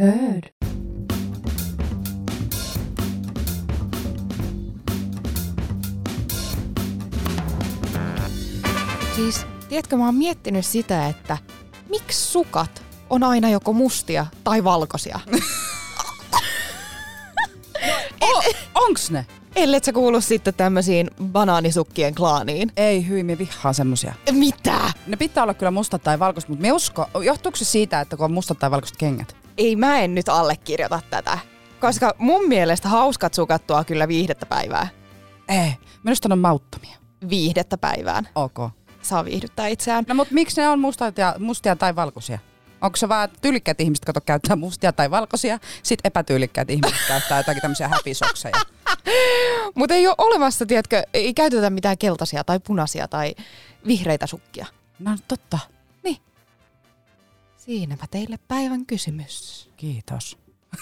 Heard. Siis, tiedätkö, mä oon miettinyt sitä, että miksi sukat on aina joko mustia tai valkoisia? O, onks ne? Ellet sä kuulu sitten tämmöisiin banaanisukkien klaaniin. Ei hyi, me vihaan semmosia. Mitä? Ne pitää olla kyllä mustat tai valkoiset, mutta me usko, johtuuko se siitä, että kun on mustat tai valkoiset kengät? Ei mä en nyt allekirjoita tätä. Koska mun mielestä hauskat sukat tuo kyllä viihdettä päivää. Ei, minusta ne on mauttomia. Viihdettä päivään. Ok. Saa viihdyttää itseään. No mutta miksi ne on mustia, ja, mustia tai valkoisia? Onko se vaan tyylikkäät ihmiset, kato, käyttää mustia tai valkoisia, sitten epätyylikkäät ihmiset käyttää jotakin tämmöisiä häpisokseja. Mutta ei ole olemassa, tiedätkö, ei käytetä mitään keltaisia tai punaisia tai vihreitä sukkia. No totta. Siinäpä teille päivän kysymys. Kiitos.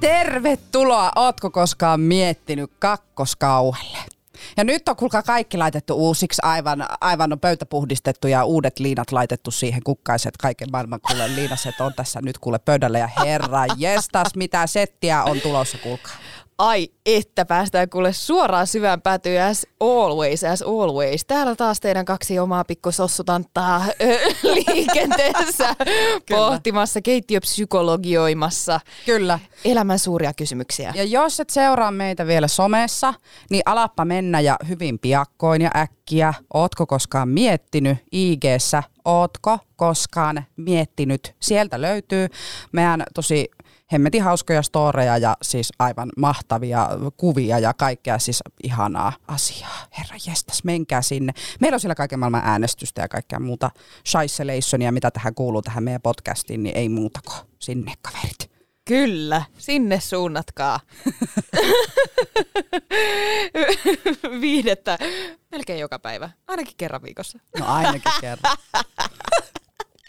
Tervetuloa! Ootko koskaan miettinyt kakkoskauhelle? Ja nyt on kuulkaa kaikki laitettu uusiksi, aivan, aivan on pöytä puhdistettu ja uudet liinat laitettu siihen kukkaiset, kaiken maailman kuule liinaset on tässä nyt kuule pöydällä ja herra jestas, mitä settiä on tulossa kuulkaa. Ai että päästään kuule suoraan syvään päätyyn as always, as always. Täällä taas teidän kaksi omaa pikkusossutanttaa liikenteessä pohtimassa, keittiöpsykologioimassa Kyllä. elämän suuria kysymyksiä. Ja jos et seuraa meitä vielä somessa, niin alappa mennä ja hyvin piakkoin ja äkkiä. Ootko koskaan miettinyt IG-ssä? Ootko koskaan miettinyt? Sieltä löytyy meidän tosi hemmetin hauskoja storeja ja siis aivan mahtavia kuvia ja kaikkea siis ihanaa asiaa. Herra jestas, menkää sinne. Meillä on siellä kaiken maailman äänestystä ja kaikkea muuta scheisseleissonia, mitä tähän kuuluu tähän meidän podcastiin, niin ei muuta kuin sinne kaverit. Kyllä, sinne suunnatkaa. Viihdettä melkein joka päivä, ainakin kerran viikossa. No ainakin kerran.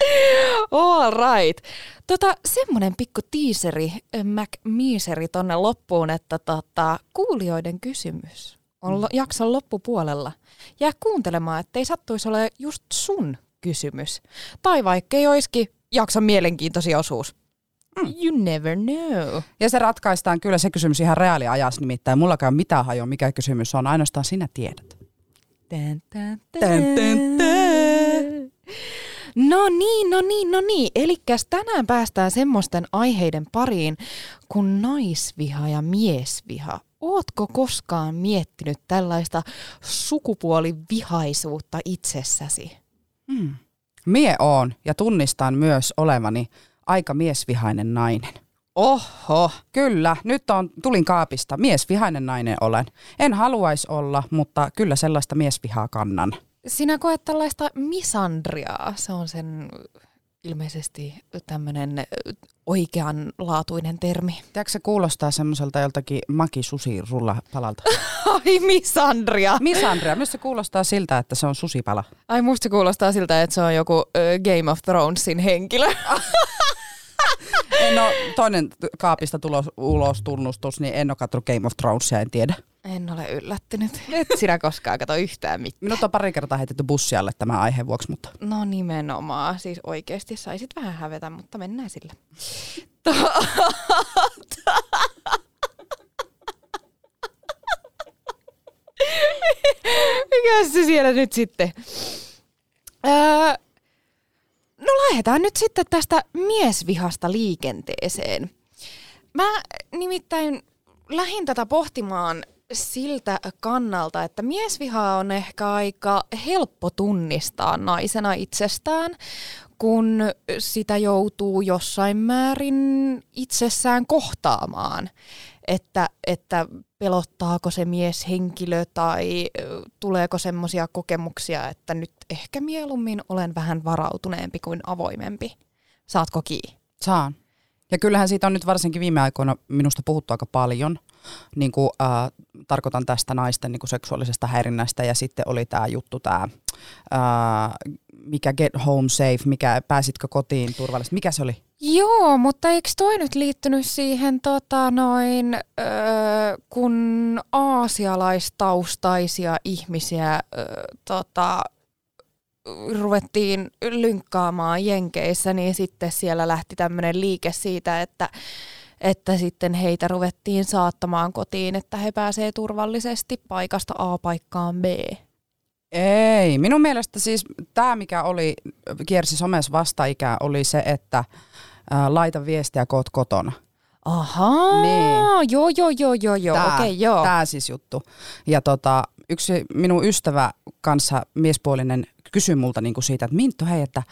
All right. Tota, semmonen pikku tiiseri, Mac-miiseri tonne loppuun, että tota, kuulijoiden kysymys on lo- jakson loppupuolella. Jää kuuntelemaan, ettei sattuisi ole just sun kysymys. Tai vaikka ei olisikin jakson mielenkiintoisia osuus. Mm. You never know. Ja se ratkaistaan kyllä se kysymys ihan reaaliajassa nimittäin. Mullakaan mitään hajoa, mikä kysymys on, ainoastaan sinä tiedät. Tän, tän, tän. Tän, tän, tän. No niin, no niin, no niin. Eli tänään päästään semmoisten aiheiden pariin kuin naisviha ja miesviha. Ootko koskaan miettinyt tällaista sukupuolivihaisuutta itsessäsi? Hmm. Mie oon ja tunnistan myös olevani aika miesvihainen nainen. Oho. Kyllä, nyt on, tulin kaapista. Miesvihainen nainen olen. En haluaisi olla, mutta kyllä sellaista miesvihaa kannan. Sinä koet tällaista misandriaa. Se on sen ilmeisesti tämmöinen oikeanlaatuinen termi. Tiedätkö se kuulostaa semmoiselta joltakin Maki Susi palalta? Ai misandria. Misandria, myös se kuulostaa siltä, että se on susipala. Ai musta se kuulostaa siltä, että se on joku ö, Game of Thronesin henkilö. En ole, toinen kaapista tulos, ulos tunnustus, niin en ole katsonut Game of Thronesia, en tiedä. En ole yllättynyt. Et sinä koskaan kato yhtään mitään. Minut on pari kertaa heitetty bussialle tämän aiheen vuoksi, mutta No nimenomaan. Siis oikeasti saisit vähän hävetä, mutta mennään sillä. Mikä se siellä nyt sitten? Öö, lähdetään nyt sitten tästä miesvihasta liikenteeseen. Mä nimittäin lähdin tätä pohtimaan siltä kannalta, että miesviha on ehkä aika helppo tunnistaa naisena itsestään, kun sitä joutuu jossain määrin itsessään kohtaamaan. Että, että pelottaako se mieshenkilö tai ö, tuleeko semmoisia kokemuksia, että nyt ehkä mieluummin olen vähän varautuneempi kuin avoimempi. Saatko kiinni? saan. Ja kyllähän siitä on nyt varsinkin viime aikoina minusta puhuttu aika paljon. Niin kuin, äh, tarkoitan tästä naisten niin kuin seksuaalisesta häirinnästä ja sitten oli tämä juttu, tämä äh, mikä get home safe, mikä pääsitkö kotiin turvallisesti, mikä se oli? Joo, mutta eikö toi nyt liittynyt siihen, tota, noin, öö, kun aasialaistaustaisia ihmisiä öö, tota, ruvettiin lynkkaamaan Jenkeissä, niin sitten siellä lähti tämmöinen liike siitä, että, että sitten heitä ruvettiin saattamaan kotiin, että he pääsee turvallisesti paikasta A paikkaan B. Ei, minun mielestä siis tämä, mikä oli, kiersi somessa vastaikää, oli se, että ää, laita viestiä, kun oot kotona. Ahaa, Niin. joo, joo, joo, joo, joo, Tää, okei, okay, joo. Tää siis juttu. Ja tota, yksi minun ystävä kanssa miespuolinen kysyi multa niinku siitä, että Minttu, hei, että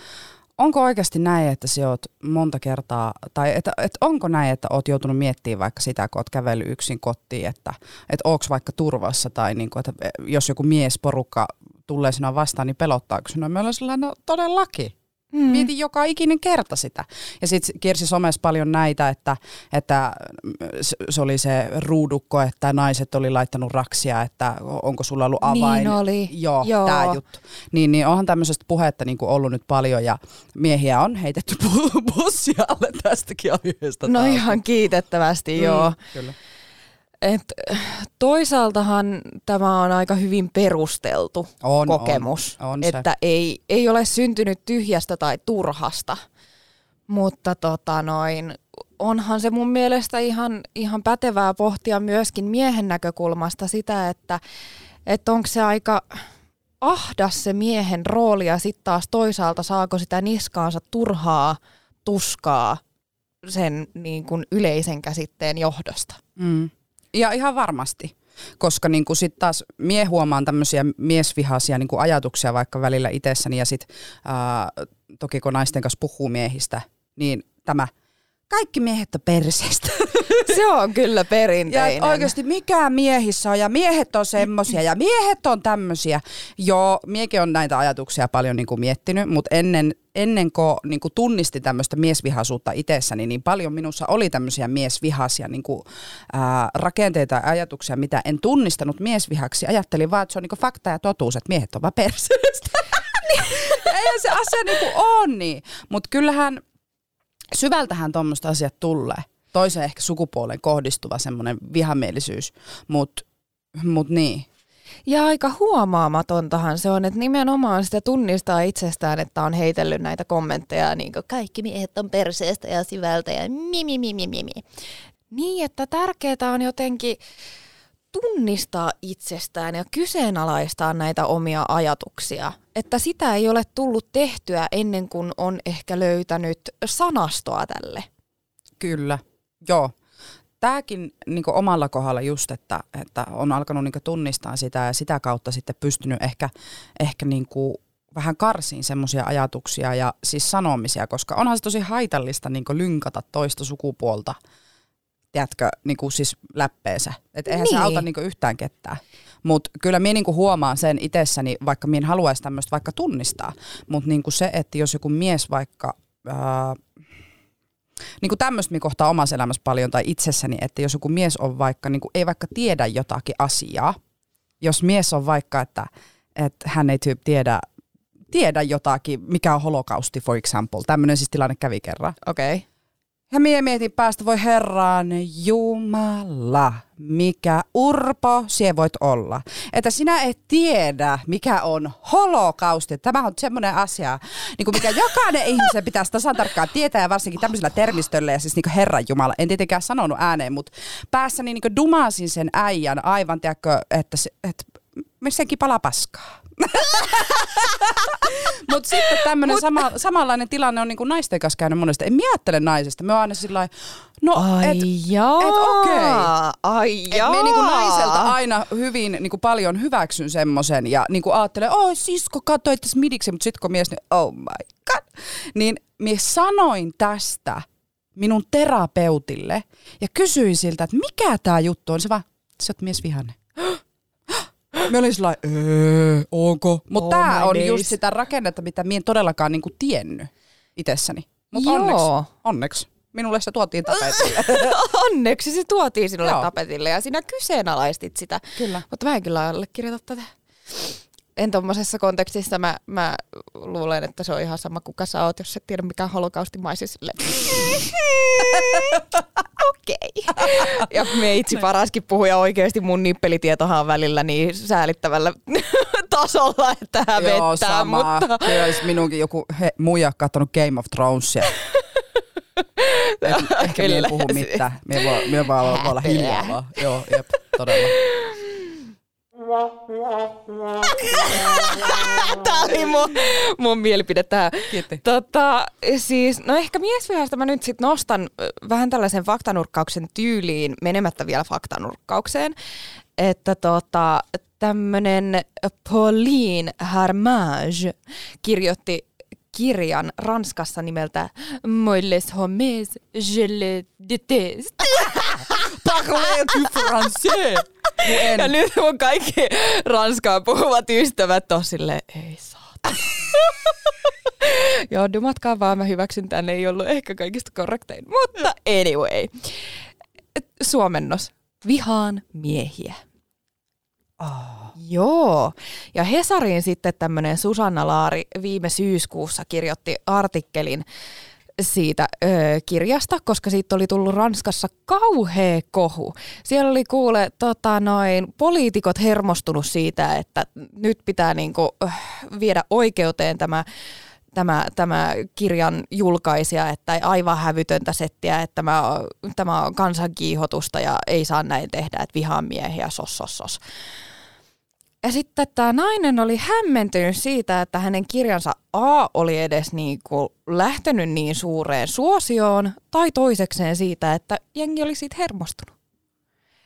onko oikeasti näin, että sä oot monta kertaa, tai että, että onko näin, että oot joutunut miettimään vaikka sitä, kun oot kävellyt yksin kotiin, että, että onko vaikka turvassa, tai niinku, että jos joku miesporukka tulee sinua vastaan, niin pelottaako sinua? Me ollaan sellainen, no todellakin. Mm. Mietin joka ikinen kerta sitä. Ja sitten kiersi somessa paljon näitä, että, että se oli se ruudukko, että naiset oli laittanut raksia, että onko sulla ollut avain. Niin oli. Joo, Joo. tämä juttu. Niin, niin onhan tämmöisestä puhetta niin kuin ollut nyt paljon ja miehiä on heitetty bu- bussia alle tästäkin aiheesta. No taas. ihan kiitettävästi, mm. joo. Kyllä. Et, toisaaltahan tämä on aika hyvin perusteltu On, kokemus, on, on se. että ei, ei ole syntynyt tyhjästä tai turhasta, mutta tota noin, onhan se mun mielestä ihan, ihan pätevää pohtia myöskin miehen näkökulmasta sitä, että et onko se aika ahdas se miehen rooli ja sitten taas toisaalta saako sitä niskaansa turhaa tuskaa sen niin kuin yleisen käsitteen johdosta. Mm. Ja ihan varmasti. Koska niin kuin sit taas mie huomaan tämmöisiä miesvihaisia niin kuin ajatuksia vaikka välillä itsessäni ja sit ää, toki kun naisten kanssa puhuu miehistä, niin tämä kaikki miehet on perseestä. Se on kyllä Ja perinteinen. et oikeasti mikä miehissä on ja miehet on semmosia ja miehet on tämmösiä. Joo, miekin on näitä ajatuksia paljon niin kuin miettinyt, mutta ennen, ennen kuin, niin kuin tunnisti tämmöistä miesvihaisuutta itsessäni, niin paljon minussa oli tämmöisiä miesvihaisia niin kuin, ää, rakenteita ja ajatuksia, mitä en tunnistanut miesvihaksi. Ajattelin vaan, että se on niin fakta ja totuus, että miehet on vaan perseestä. Eihän se asia niin kuin on niin. Mutta kyllähän syvältähän tuommoista asiat tulee. Toiseen ehkä sukupuoleen kohdistuva semmoinen vihamielisyys, mutta mut niin. Ja aika huomaamatontahan se on, että nimenomaan sitä tunnistaa itsestään, että on heitellyt näitä kommentteja, niin kuin kaikki miehet on perseestä ja syvältä ja mi, mi, mi, mi, mi, mi. Niin, että tärkeää on jotenkin tunnistaa itsestään ja kyseenalaistaa näitä omia ajatuksia. Että sitä ei ole tullut tehtyä ennen kuin on ehkä löytänyt sanastoa tälle. Kyllä, joo. Tämäkin niin omalla kohdalla just, että, että on alkanut niin tunnistaa sitä ja sitä kautta sitten pystynyt ehkä, ehkä niin vähän karsiin semmoisia ajatuksia ja siis sanomisia, koska onhan se tosi haitallista niin lynkata toista sukupuolta, tiedätkö, niin siis läppeensä. Että eihän niin. se Niin. auta niin yhtään ketään. Mutta kyllä minä niinku huomaan sen itsessäni, vaikka minä en haluaisi tämmöistä vaikka tunnistaa, mutta niinku se, että jos joku mies vaikka... Ää, niin kuin tämmöistä minä kohtaa omassa elämässä paljon tai itsessäni, että jos joku mies on vaikka, niin kuin, ei vaikka tiedä jotakin asiaa, jos mies on vaikka, että, että hän ei tyyp tiedä, tiedä jotakin, mikä on holokausti for example, tämmöinen siis tilanne kävi kerran. Okei. Okay. Ja mie mietin päästä, voi herran jumala, mikä urpo sie voit olla. Että sinä et tiedä, mikä on holokausti. Tämä on semmoinen asia, niin kuin mikä jokainen ihmisen pitäisi tasan tarkkaan tietää, ja varsinkin tämmöisellä termistöllä, ja siis niin herran jumala. En tietenkään sanonut ääneen, mutta päässäni niin dumasin sen äijän aivan, tiedätkö, että, se, että senkin palaa paskaa. Mutta sitten tämmöinen sama, samanlainen tilanne on niinku naisten kanssa käynyt monesti. En mä ajattele naisesta. Me oon aina sillä no Ai et, jaa. et okei. Ai et jaa. me niinku naiselta aina hyvin niinku paljon hyväksyn semmoisen ja niinku ajattelen, oi sisko katsoi tässä midiksi, mutta sitten kun mies, niin oh my god. Niin mies sanoin tästä minun terapeutille ja kysyin siltä, että mikä tämä juttu on. Se vaan, sä oot mies vihanne. Me olin sillä "Öö, onko? Mutta Oh tämä on days. just sitä rakennetta, mitä minä en todellakaan niinku tiennyt itsessäni. Mutta onneksi, onneksi. Minulle se tuotiin tapetille. Onneksi se tuotiin sinulle Joo. tapetille ja sinä kyseenalaistit sitä. Kyllä. Mutta mä en kyllä allekirjoita tätä. En tuommoisessa kontekstissa mä, mä luulen, että se on ihan sama kuka sä oot, jos et tiedä mikä holokaustimaisi sille. Okei. Okay. Ja meitsi paraskin puhuja oikeasti mun nippelitietohan on välillä niin säälittävällä tasolla, että hävettää. Joo, sama. Mutta... Kyllä olisi minunkin joku he, muija katsonut Game of Thronesia. Ehkä Kyllä. me ei puhu mitään. Me me vaan olla, olla hiljaa vaan. Joo, jep, todella. Tämä oli mun, mun mielipide tähän. Kiitti. Tota, siis, no ehkä miesvihasta mä nyt sit nostan vähän tällaisen faktanurkkauksen tyyliin, menemättä vielä faktanurkkaukseen. Että tota, tämmönen Pauline Harmage kirjoitti kirjan Ranskassa nimeltä Moi les hommes, je le déteste. Parlez-tu français? Ja nyt mun kaikki ranskaa puhuvat ystävät on silleen, ei saata. Joo, dumatkaa vaan, mä hyväksyn tänne, ei ollut ehkä kaikista korrektein. Mutta anyway. Suomennos. Vihaan miehiä. Oh. Joo. Ja Hesariin sitten tämmöinen Susanna Laari viime syyskuussa kirjoitti artikkelin siitä ö, kirjasta, koska siitä oli tullut Ranskassa kauhea kohu. Siellä oli kuule tota noin, poliitikot hermostunut siitä, että nyt pitää niinku, ö, viedä oikeuteen tämä tämä, tämä kirjan julkaisija, että aivan hävytöntä settiä, että tämä, tämä on kansankiihotusta ja ei saa näin tehdä, että vihaan miehiä, sos, sos, sos. Ja sitten tämä nainen oli hämmentynyt siitä, että hänen kirjansa A oli edes niinku lähtenyt niin suureen suosioon, tai toisekseen siitä, että jengi oli siitä hermostunut.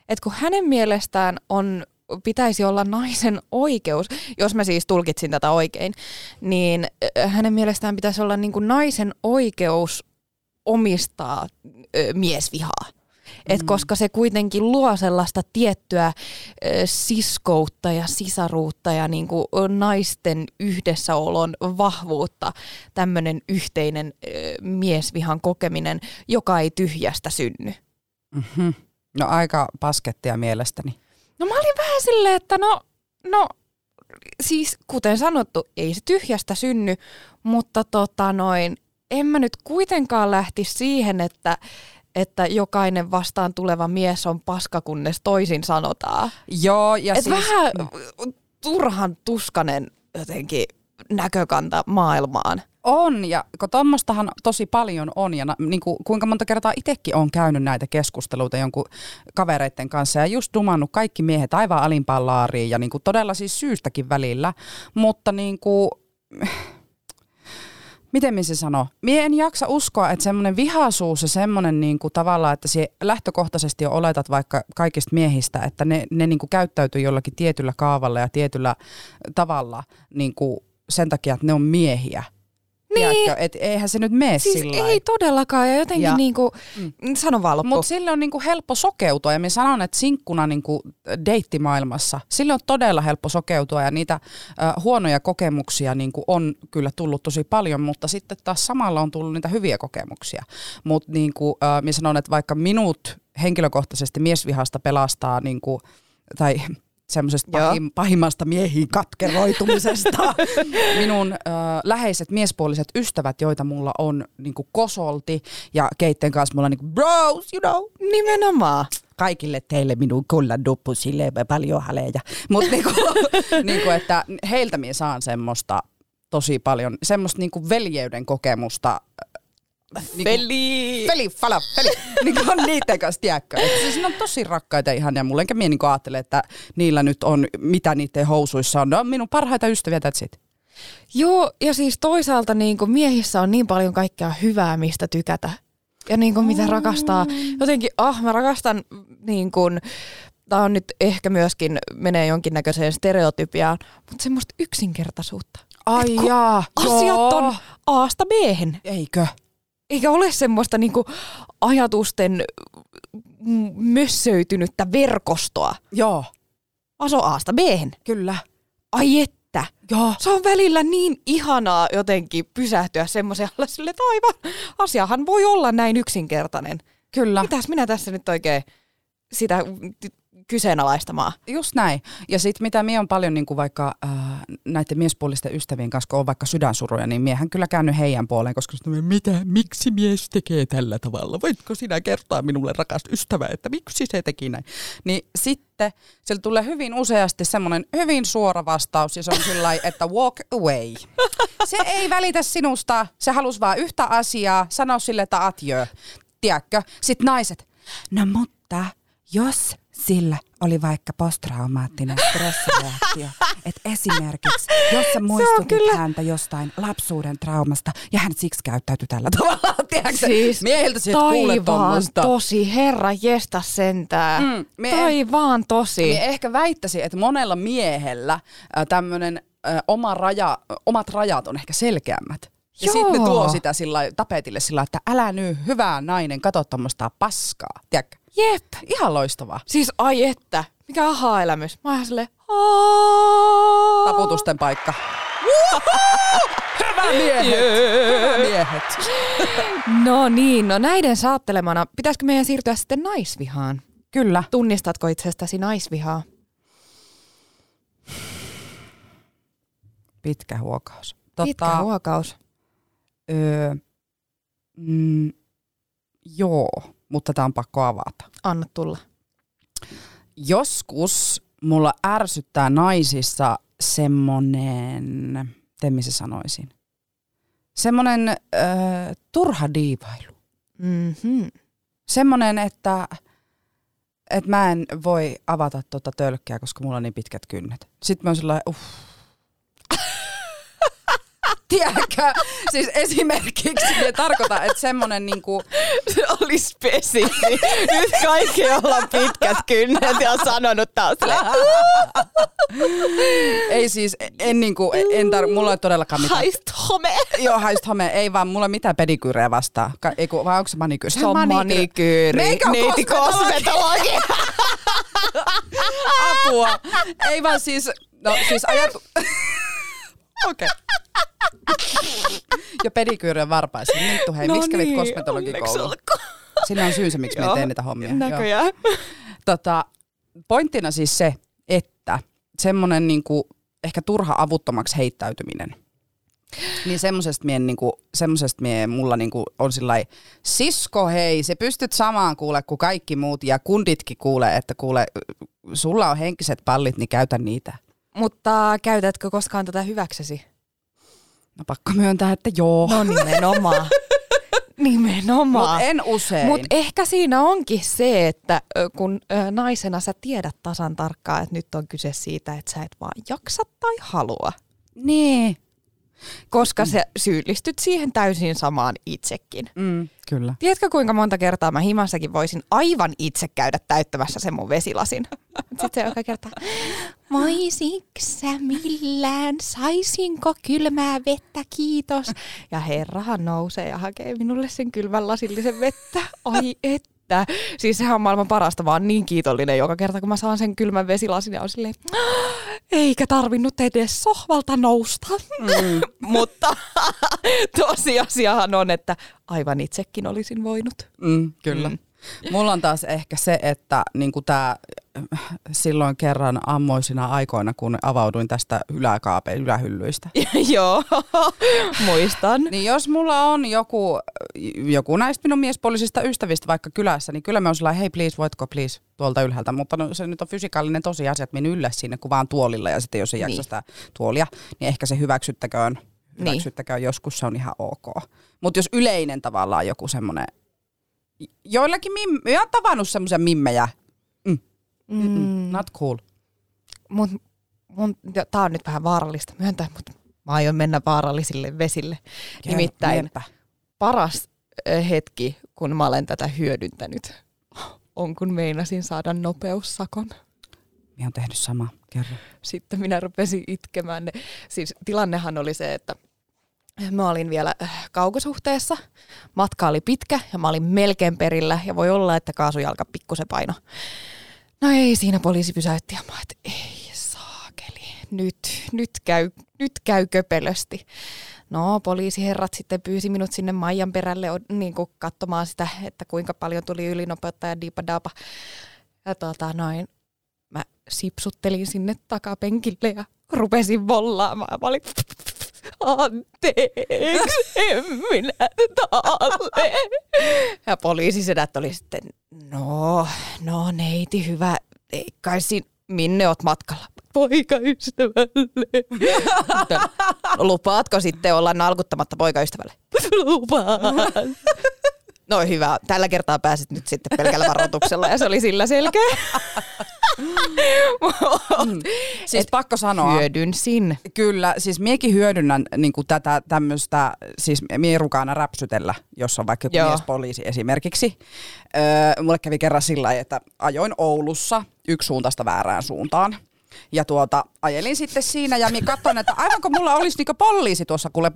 Et kun hänen mielestään on, pitäisi olla naisen oikeus, jos mä siis tulkitsin tätä oikein, niin hänen mielestään pitäisi olla niinku naisen oikeus omistaa ö, miesvihaa. Et mm. koska se kuitenkin luo sellaista tiettyä siskoutta ja sisaruutta ja niin kuin naisten yhdessäolon vahvuutta, tämmöinen yhteinen miesvihan kokeminen, joka ei tyhjästä synny. Mm-hmm. No aika paskettia mielestäni. No mä olin vähän silleen, että no, no siis kuten sanottu, ei se tyhjästä synny, mutta tota noin, en mä nyt kuitenkaan lähti siihen, että että jokainen vastaan tuleva mies on paska, kunnes toisin sanotaan. Joo, ja Et siis... Vähän turhan tuskanen jotenkin näkökanta maailmaan. On, ja kun tuommoistahan tosi paljon on, ja na, niin kuin, kuinka monta kertaa itsekin on käynyt näitä keskusteluita jonkun kavereiden kanssa, ja just dumannut kaikki miehet aivan alimpaan laariin, ja niin kuin todella siis syystäkin välillä, mutta niin kuin, miten minä se sanoo? Mie en jaksa uskoa, että semmoinen vihaisuus ja semmoinen niin kuin tavallaan, että se lähtökohtaisesti jo oletat vaikka kaikista miehistä, että ne, ne niin kuin käyttäytyy jollakin tietyllä kaavalla ja tietyllä tavalla niin kuin sen takia, että ne on miehiä. Niin. Tiedätkö, et eihän se nyt mene siis sillä ei todellakaan ja jotenkin ja, niinku, mm. sano vaan Mutta sille on niinku helppo sokeutua ja minä sanon, että sinkkuna niinku deittimaailmassa, sille on todella helppo sokeutua ja niitä äh, huonoja kokemuksia niinku on kyllä tullut tosi paljon, mutta sitten taas samalla on tullut niitä hyviä kokemuksia. Mutta niinku, äh, minä sanon, että vaikka minut henkilökohtaisesti miesvihasta pelastaa niinku, tai semmoisesta pahim, pahimmasta miehiin katkeroitumisesta. Minun ö, läheiset miespuoliset ystävät, joita mulla on niin kosolti ja keitten kanssa mulla on niin bros, you know. Nimenomaan kaikille teille minun kullan duppu sille paljon haleja. Mutta niinku, niinku, että heiltä minä saan semmoista tosi paljon, semmoista niinku veljeyden kokemusta Niinku, feli! Feli, fala, feli. niin on niiden kanssa, tiedätkö. Et siis ne on tosi rakkaita ihan ja mulle enkä mie niin ajattele, että niillä nyt on, mitä niiden housuissa on. Ne on minun parhaita ystäviä, that's it. Joo, ja siis toisaalta niin kuin miehissä on niin paljon kaikkea hyvää, mistä tykätä. Ja niin kuin mitä rakastaa. Jotenkin, ah, mä rakastan niin kuin, tämä on nyt ehkä myöskin, menee jonkinnäköiseen stereotypiaan, mutta semmoista yksinkertaisuutta. Ai jaa, Asiat on Aasta b Eikö? Eikä ole semmoista niinku ajatusten mössöitynyttä verkostoa. Joo. Aso Aasta b Kyllä. Ai että. Joo. Se on välillä niin ihanaa jotenkin pysähtyä semmoisella sille, että aivan, asiahan voi olla näin yksinkertainen. Kyllä. Mitäs minä tässä nyt oikein sitä kyseenalaistamaan. Just näin. Ja sitten mitä minä on paljon niin kuin vaikka äh, näiden miespuolisten ystävien kanssa, kun on vaikka sydänsuruja, niin miehän kyllä käynyt heidän puoleen, koska sitten, mitä, miksi mies tekee tällä tavalla? Voitko sinä kertoa minulle, rakas ystävä, että miksi se teki näin? Niin sitten sillä tulee hyvin useasti semmoinen hyvin suora vastaus, ja se on sillä että walk away. Se ei välitä sinusta, se halusi vaan yhtä asiaa, sanoa sille, että atjö. Tiedätkö? Sitten naiset, no mutta jos sillä oli vaikka posttraumaattinen stressireaktio. että esimerkiksi, jos sä muistutit kyllä... häntä jostain lapsuuden traumasta ja hän siksi käyttäytyi tällä tavalla, tiedätkö? Siis Miehiltä sit kuule tosi, herra jesta sentään. Mm, mie vaan tosi. Mie ehkä väittäisin, että monella miehellä äh, tämmöinen äh, oma raja, omat rajat on ehkä selkeämmät. Ja sitten ne tuo sitä sillä tapetille sillä että älä nyt, hyvää nainen, katso tuommoista paskaa. Tiedätkö? Jep. Ihan loistavaa. Siis ai että, mikä aha-elämys. Mä oon silleen, Taputusten paikka. Hyvä miehet! Hyvä miehet! no niin, no näiden saattelemana, pitäisikö meidän siirtyä sitten naisvihaan? Kyllä. Tunnistatko itsestäsi naisvihaa? Pitkä huokaus. Totta, Pitkä huokaus. Öö, mm, joo, mutta tämä on pakko avata. Anna tulla. Joskus mulla ärsyttää naisissa semmonen, miten se sanoisin, semmonen öö, turha diivailu. Mm-hmm. Semmonen, että et mä en voi avata tuota tölkkiä, koska mulla on niin pitkät kynnet. Sitten mä oon sellainen, uff, Tiedätkö? Siis esimerkiksi me tarkoitan, että semmonen niinku... Se oli spesifi. Nyt kaikki ollaan pitkät kynnet ja on sanonut taas Ei siis, en niinku, en tar- mulla ei todellakaan mitään. Haist home. Joo, haist home. Ei vaan, mulla ei mitään pedikyyrejä vastaan. Ka- ei, vai onko se manikyyri? Se on manikyyri. Neiti kosmetologi. Apua. Ei vaan siis, no siis ajatu... Okei. Okay. Ja pedikyyri varpaisiin. Minttu, hei, no miksi niin, kävit kosmetologikouluun? Siinä on syynsä, miksi me teen niitä hommia. Näköjään. Tota, pointtina siis se, että semmoinen niinku, ehkä turha avuttomaksi heittäytyminen. Niin semmosesta mie, niinku, semmosesta mie mulla niinku on sillä sisko hei, se pystyt samaan kuule kuin kaikki muut ja kunditkin kuulee, että kuule, sulla on henkiset pallit, niin käytä niitä. Mutta käytätkö koskaan tätä hyväksesi? No pakko myöntää, että joo. No nimenomaan. Nimenomaan. Mut en usein. Mutta ehkä siinä onkin se, että kun naisena sä tiedät tasan tarkkaan, että nyt on kyse siitä, että sä et vaan jaksa tai halua. Niin. Koska sä syyllistyt siihen täysin samaan itsekin. Mm, kyllä. Tiedätkö kuinka monta kertaa mä himassakin voisin aivan itse käydä täyttämässä sen mun vesilasin? Sitten se joka kerta, voisiksä millään, saisinko kylmää vettä, kiitos. Ja herrahan nousee ja hakee minulle sen kylmän lasillisen vettä. Ai et että siis sehän on maailman parasta, vaan niin kiitollinen joka kerta, kun mä saan sen kylmän vesilasin ja on silleen, eikä tarvinnut edes sohvalta nousta. Mm. Mutta tosiasiahan on, että aivan itsekin olisin voinut. Mm, kyllä. Mm. Mulla on taas ehkä se, että niin tämä silloin kerran ammoisina aikoina, kun avauduin tästä yläkaapeen ylähyllyistä. Joo, muistan. niin jos mulla on joku, joku näistä minun miespuolisista ystävistä vaikka kylässä, niin kyllä mä oon sellainen, hei please, voitko please tuolta ylhäältä. Mutta no, se nyt on fysikaalinen tosiasia, että minä yllä sinne kuin vaan tuolilla ja sitten jos ei jaksa niin. sitä tuolia, niin ehkä se hyväksyttäköön, niin. hyväksyttäköön niin. joskus se on ihan ok. Mutta jos yleinen tavallaan joku semmoinen joillakin mimme, oon tavannut semmoisia mimmejä. Mm. Mm. Not cool. Mut, mun, tää on nyt vähän vaarallista myöntää, mutta mä aion mennä vaarallisille vesille. Kerro, Nimittäin miepä. paras hetki, kun mä olen tätä hyödyntänyt, on kun meinasin saada nopeussakon. Minä on tehnyt sama, kerro. Sitten minä rupesin itkemään. Siis tilannehan oli se, että Mä olin vielä äh, kaukosuhteessa, matka oli pitkä ja mä olin melkein perillä ja voi olla, että kaasujalka pikkusen paino. No ei, siinä poliisi pysäytti ja mä että ei saakeli, nyt, nyt, käy, nyt käy köpelösti. No poliisiherrat sitten pyysi minut sinne Maijan perälle niin kuin katsomaan sitä, että kuinka paljon tuli ylinopeutta ja diipadapa. Ja tota noin, mä sipsuttelin sinne takapenkille ja rupesin vollaamaan. Mä olin, anteeksi, en minä talle. Ja poliisisedät oli sitten, no, no neiti hyvä, eikkaisin, minne oot matkalla? Poikaystävälle. lupaatko sitten olla nalkuttamatta poikaystävälle? Lupaan. No hyvä, tällä kertaa pääsit nyt sitten pelkällä varoituksella ja se oli sillä selkeä. mm. Siis Et pakko sanoa. Hyödynsin. Kyllä, siis miekin hyödynnän niin tätä tämmöistä, siis mierukaana räpsytellä, jos on vaikka joku miespoliisi esimerkiksi. Öö, mulle kävi kerran sillä että ajoin Oulussa yksi suuntaista väärään suuntaan. Ja tuota, ajelin sitten siinä ja minä katsoin, että aivan kun mulla olisi niinku poliisi tuossa kuule,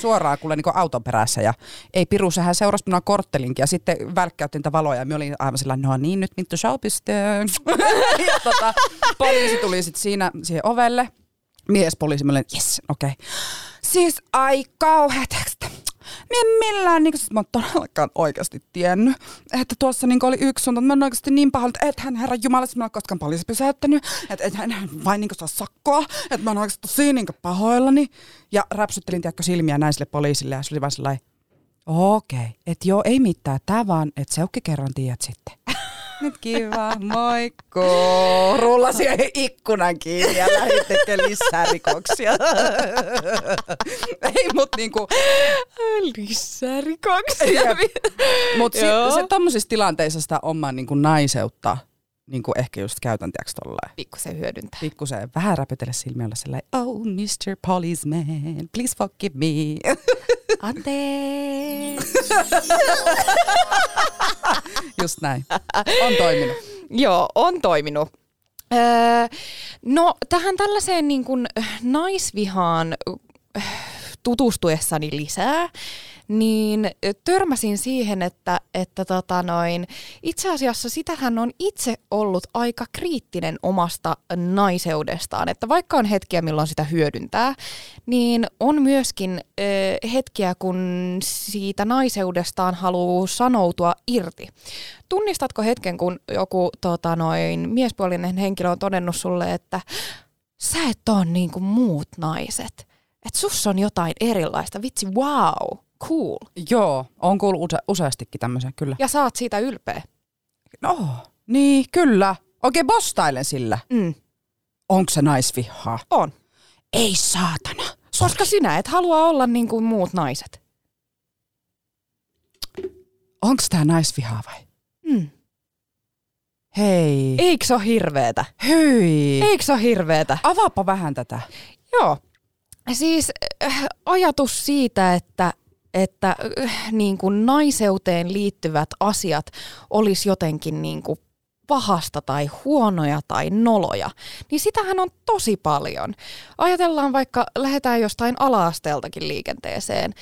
suoraan kuule niinku auton perässä. Ja ei Piru, sehän seurasi minua korttelinkin ja sitten välkkäytti niitä valoja ja minä olin aivan sillä, no niin, nyt mittu showpisteen. ja tota, poliisi tuli sitten siinä siihen ovelle. Miespoliisi, mä olin, yes, okei. Okay. Siis ai kauheat, Mie en millään, niin kuin, mä oon todellakaan oikeasti tiennyt, että tuossa niin oli yksi suunta, mä oon oikeasti niin pahoin, että et hän herra Jumala, mä oon koskaan poliisi pysäyttänyt, että et hän vain niin saa sakkoa, että mä oon oikeasti tosi niin pahoillani. Ja räpsyttelin tiedätkö silmiä näin sille poliisille ja se oli vaan sellainen, okei, okay, että joo, ei mitään, tää vaan, että seukki kerran tiedät sitten. Nyt kiva, moikko. Rullasi ikkunan kiinni ja lähti tekemään lisää rikoksia. Ei, mut niinku... Lisää rikoksia. Mut si- se tommosissa tilanteissa sitä omaa niinku naiseutta niinku ehkä just käytän tiiäks tolleen. Pikkusen hyödyntää. Pikkusen vähän räpytellä silmiä olla sellainen, oh Mr. Policeman, please forgive me. Anteeksi. Just näin. On toiminut. Joo, on toiminut. Öö, no tähän tällaiseen niin kuin naisvihaan tutustuessani lisää, niin törmäsin siihen, että, että tota noin, itse asiassa sitähän on itse ollut aika kriittinen omasta naiseudestaan. Että vaikka on hetkiä, milloin sitä hyödyntää, niin on myöskin ö, hetkiä, kun siitä naiseudestaan haluaa sanoutua irti. Tunnistatko hetken, kun joku tota noin, miespuolinen henkilö on todennut sulle, että sä et ole niin kuin muut naiset – että sus on jotain erilaista. Vitsi, wow, cool. Joo, on kuullut use- useastikin tämmöisen, kyllä. Ja saat siitä ylpeä. No, niin, kyllä. Oikein bostailen sillä. Mm. Onko se naisvihaa? On. Ei saatana. Sorry. Koska sinä et halua olla niin kuin muut naiset. Onko tämä naisvihaa vai? Mm. Hei. Eikö se ole hirveetä? Hyi. Eikö se ole hirveetä? Avaapa vähän tätä. Joo. Siis äh, ajatus siitä, että että äh, niin kuin naiseuteen liittyvät asiat olisi jotenkin niin kuin pahasta tai huonoja tai noloja, niin sitähän on tosi paljon. Ajatellaan vaikka, lähdetään jostain ala-asteeltakin liikenteeseen,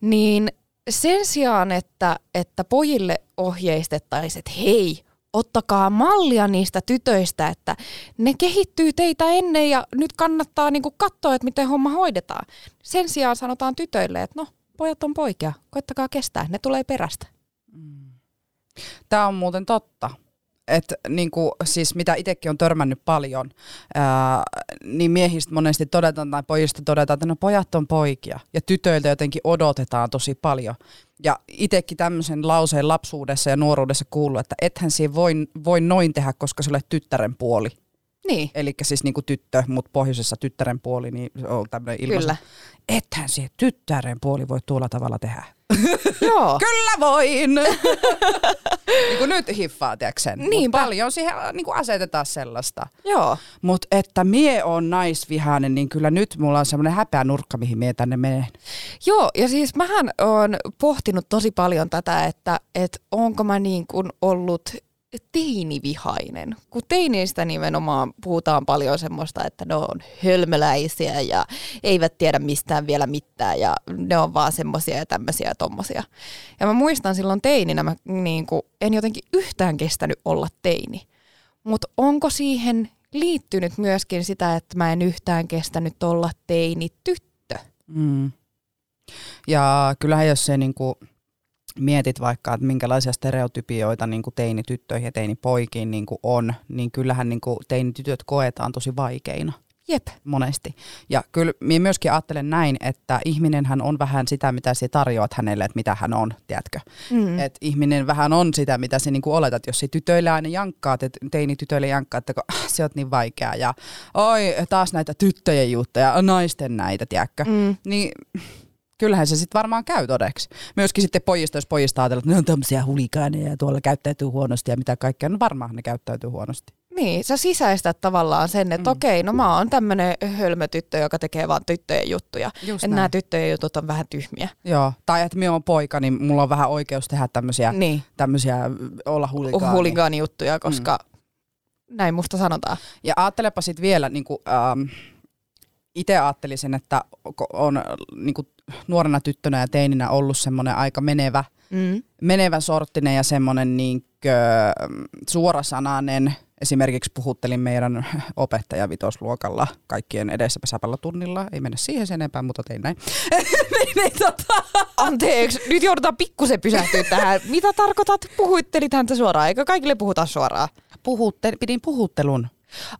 niin sen sijaan, että, että pojille ohjeistettaisiin, että hei, ottakaa mallia niistä tytöistä, että ne kehittyy teitä ennen ja nyt kannattaa niinku katsoa, että miten homma hoidetaan. Sen sijaan sanotaan tytöille, että no, pojat on poikia, koittakaa kestää, ne tulee perästä. Mm. Tämä on muuten totta. Et, niin kuin, siis mitä itsekin on törmännyt paljon, ää, niin miehistä monesti todetaan tai pojista todetaan, että no pojat on poikia. Ja tytöiltä jotenkin odotetaan tosi paljon. Ja itsekin tämmöisen lauseen lapsuudessa ja nuoruudessa kuullut, että ethän siihen voi, voi noin tehdä, koska se olet tyttären puoli. Niin. Eli siis niinku tyttö, mutta pohjoisessa tyttären puoli, niin on tämmöinen ilmaisu. Kyllä. Ethän siihen tyttären puoli voi tuolla tavalla tehdä. Joo. Kyllä voin! niin kuin nyt hiffaa, tiedätkö Niin paljon siihen niin kuin asetetaan sellaista. Joo. Mutta että mie on naisvihainen, niin kyllä nyt mulla on semmoinen häpeä nurkka, mihin mie tänne menen. Joo, ja siis mähän on pohtinut tosi paljon tätä, että, että onko mä niin kuin ollut teinivihainen. Kun teineistä nimenomaan puhutaan paljon semmoista, että ne on hölmöläisiä ja eivät tiedä mistään vielä mitään ja ne on vaan semmoisia ja tämmöisiä ja tommosia. Ja mä muistan silloin teininä, mä niin kuin, en jotenkin yhtään kestänyt olla teini. Mutta onko siihen liittynyt myöskin sitä, että mä en yhtään kestänyt olla teini tyttö? Mm. Ja kyllähän jos se niinku mietit vaikka, että minkälaisia stereotypioita niin kuin teinityttöihin ja teinipoikiin niin kuin on, niin kyllähän niin kuin teinitytöt koetaan tosi vaikeina. Jep. monesti. Ja kyllä minä myöskin ajattelen näin, että ihminenhän on vähän sitä, mitä sä tarjoat hänelle, että mitä hän on, tiedätkö? Mm. Et ihminen vähän on sitä, mitä sä niinku oletat. Jos sä tytöille aina jankkaat, että teini tytöille jankkaat, että kun, se on niin vaikea ja oi, taas näitä tyttöjen juttuja, naisten näitä, tiedätkö? Mm. Niin kyllähän se sitten varmaan käy todeksi. Myöskin sitten pojista, jos pojista ajatellaan, että ne on tämmöisiä hulikaaneja ja tuolla käyttäytyy huonosti ja mitä kaikkea, no varmaan ne käyttäytyy huonosti. Niin, sä sisäistät tavallaan sen, että mm. okei, no mä oon tämmönen hölmötyttö, joka tekee vaan tyttöjen juttuja. Just Että nämä tyttöjen jutut on vähän tyhmiä. Joo, tai että minä olen poika, niin mulla on vähän oikeus tehdä tämmöisiä, Niin, tämmöisiä olla huligaani. huligaanijuttuja, koska mm. näin musta sanotaan. Ja ajattelepa sitten vielä, niin kuin, ähm, itse ajattelisin, että on niin kuin, nuorena tyttönä ja teininä ollut semmoinen aika menevä, Mm. menevä sorttinen ja semmoinen niin suorasanainen. Esimerkiksi puhuttelin meidän opettaja vitosluokalla kaikkien edessä pesäpallotunnilla. Ei mennä siihen sen enempää, mutta tein näin. tota. Anteeksi, nyt joudutaan pikkusen pysähtyä tähän. Mitä tarkoitat? Puhuittelit häntä suoraan, eikö kaikille puhuta suoraan? Puhutte, pidin puhuttelun.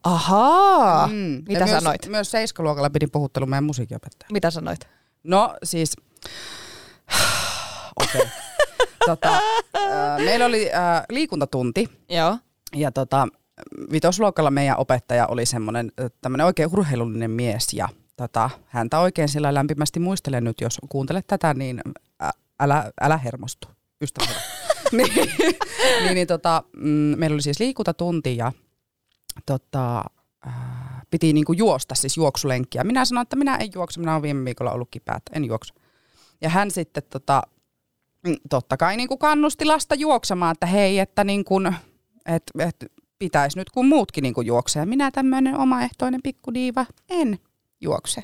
Ahaa, mm. Mitä ja sanoit? Myös, myös seiskaluokalla pidin puhuttelun meidän musiikkiopettaja. Mitä sanoit? No siis, okei. Okay. tota, äh, meillä oli äh, liikuntatunti Joo. ja tota, vitosluokalla meidän opettaja oli semmoinen tämmöinen oikein urheilullinen mies ja tota, häntä oikein sillä lämpimästi muistelen nyt, jos kuuntelet tätä, niin ä, älä, älä hermostu, ystävä. niin, niin, niin tota, mm, meillä oli siis liikuntatunti ja tota, äh, piti niinku juosta, siis juoksulenkkiä. Minä sanoin, että minä en juokse, minä olen viime viikolla ollut kipäät, en juokse. Ja hän sitten tota, mm, totta kai niinku kannusti lasta juoksemaan, että hei, että niinku, et, et pitäisi nyt kun muutkin niinku juoksee. Minä tämmöinen omaehtoinen pikkudiiva en juokse.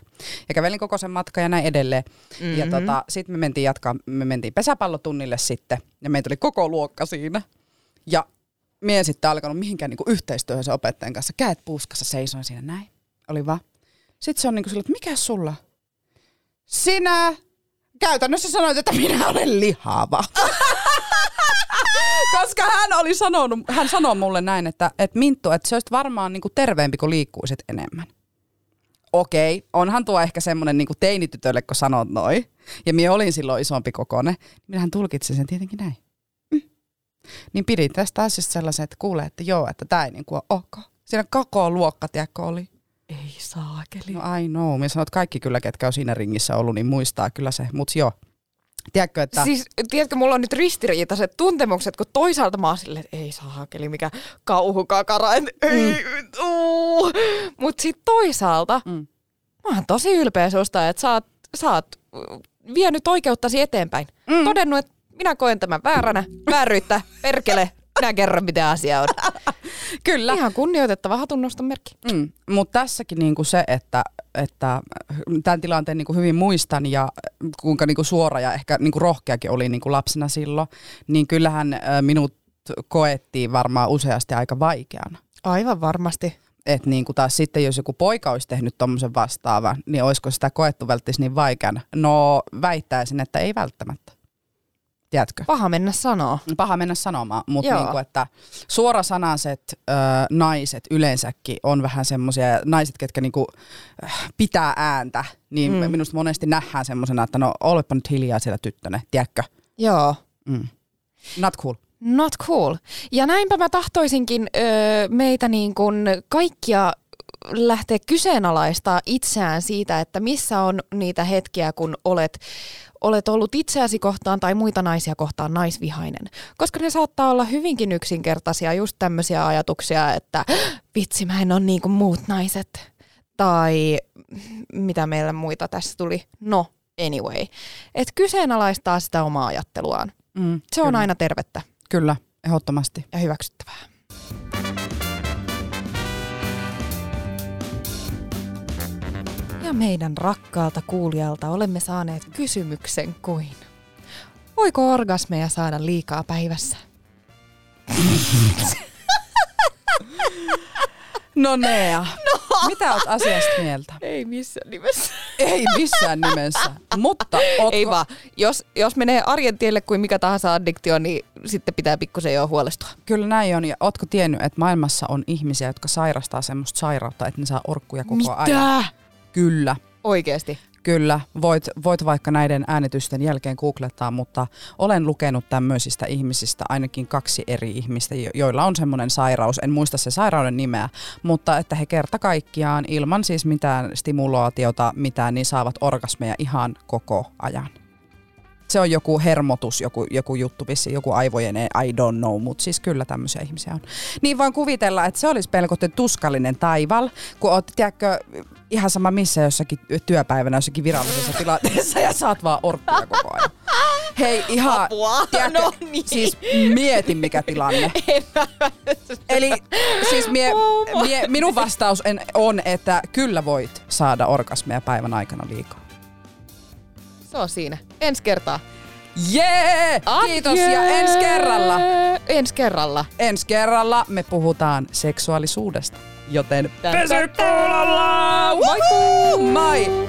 Ja kävelin koko sen matkan ja näin edelleen. Mm-hmm. Ja tota, sitten me mentiin jatkaa, me mentiin pesäpallotunnille sitten ja meitä oli koko luokka siinä. Ja mie en sitten alkanut mihinkään niinku yhteistyöhön sen opettajan kanssa. Käet puuskassa seisoin siinä näin. Oli vaan. Sitten se on niinku sillä, että mikä sulla? Sinä käytännössä sanoit, että minä olen lihava. Koska hän oli sanonut, hän sanoi mulle näin, että, että Minttu, että se olisi varmaan niinku terveempi, kun liikkuisit enemmän. Okei, onhan tuo ehkä semmoinen niinku teinitytölle, kun sanot noin. Ja minä olin silloin isompi kokone. Minähän tulkitsin sen tietenkin näin. Mm. Niin pidin tästä asiasta sellaisen, että kuulee, että joo, että tämä ei niinku ole ok. Siinä koko luokka, tiedätkö, oli. Ei saakeli. No I know. Minä sanon, että kaikki kyllä, ketkä on siinä ringissä ollut, niin muistaa kyllä se. Mutta joo, tiedätkö, että... Siis, tiedätkö, mulla on nyt ristiriitaiset tuntemukset, kun toisaalta mä oon silleen, että ei saakeli, mikä kauhukakara, et, ei, mm. Mutta sitten toisaalta, Mm. mä oon tosi ylpeä susta, että sä oot, sä oot vienyt oikeuttasi eteenpäin. Mm. Todennut, että minä koen tämän vääränä, vääryyttä, perkele, minä kerron mitä asia on. Kyllä. Ihan kunnioitettava hatunnuston merkki. Mm, Mutta tässäkin niinku se, että, että tämän tilanteen niinku hyvin muistan ja kuinka niinku suora ja ehkä niinku rohkeakin oli niinku lapsena silloin, niin kyllähän minut koettiin varmaan useasti aika vaikeana. Aivan varmasti. Että niinku taas sitten, jos joku poika olisi tehnyt tuommoisen vastaavan, niin olisiko sitä koettu välttis niin vaikeana? No väittäisin, että ei välttämättä. Tiedätkö? Paha mennä sanoo. Paha mennä sanomaan, mutta niinku, että suorasanaiset ö, naiset yleensäkin on vähän semmoisia, naiset, ketkä niinku, äh, pitää ääntä, niin Mm. minusta monesti nähdään semmoisena, että no olepa nyt hiljaa siellä tyttönä, tiedätkö? Joo. Mm. Not cool. Not cool. Ja näinpä mä tahtoisinkin öö, meitä niin kuin kaikkia lähteä kyseenalaistaa itseään siitä, että missä on niitä hetkiä, kun olet, olet ollut itseäsi kohtaan tai muita naisia kohtaan naisvihainen. Koska ne saattaa olla hyvinkin yksinkertaisia, just tämmöisiä ajatuksia, että vitsi mä en ole niin kuin muut naiset. Tai mitä meillä muita tässä tuli. No, anyway. Että kyseenalaistaa sitä omaa ajatteluaan. Mm, Se on kyllä. aina tervettä Kyllä, ehdottomasti. ja hyväksyttävää. Ja meidän rakkaalta kuulijalta olemme saaneet kysymyksen kuin Voiko orgasmeja saada liikaa päivässä? No Nea, no. mitä oot asiasta mieltä? Ei missään nimessä. Ei missään nimessä, mutta ootko... Ei vaan. Jos, jos menee arjen tielle kuin mikä tahansa addiktio, niin sitten pitää pikkusen jo huolestua. Kyllä näin on. Ja ootko tiennyt, että maailmassa on ihmisiä, jotka sairastaa semmoista sairautta, että ne saa orkkuja koko Mitä? ajan? Kyllä. Oikeesti. Kyllä, voit, voit vaikka näiden äänitysten jälkeen googlettaa, mutta olen lukenut tämmöisistä ihmisistä ainakin kaksi eri ihmistä, jo- joilla on semmoinen sairaus. En muista se sairauden nimeä, mutta että he kerta kaikkiaan ilman siis mitään stimulaatiota, mitään, niin saavat orgasmeja ihan koko ajan. Se on joku hermotus, joku, joku juttu vissi, joku aivojen, I don't know, mutta siis kyllä tämmöisiä ihmisiä on. Niin voin kuvitella, että se olisi pelkotten tuskallinen taival, kun oot, tiedätkö, ihan sama missä jossakin työpäivänä jossakin virallisessa tilanteessa ja saat vaan orppia koko ajan. Hei, ihan, Apua, tiedätkö, no niin. siis mieti mikä tilanne. Eli siis mie, mie, minun vastaus en, on, että kyllä voit saada orgasmeja päivän aikana liikaa. Se on siinä. Ensi kertaa. Jee! Kiitos Adieu! ja ensi kerralla. Ensi kerralla. Ensi kerralla me puhutaan seksuaalisuudesta. Joten pysy kuulolla! Moi! Moi!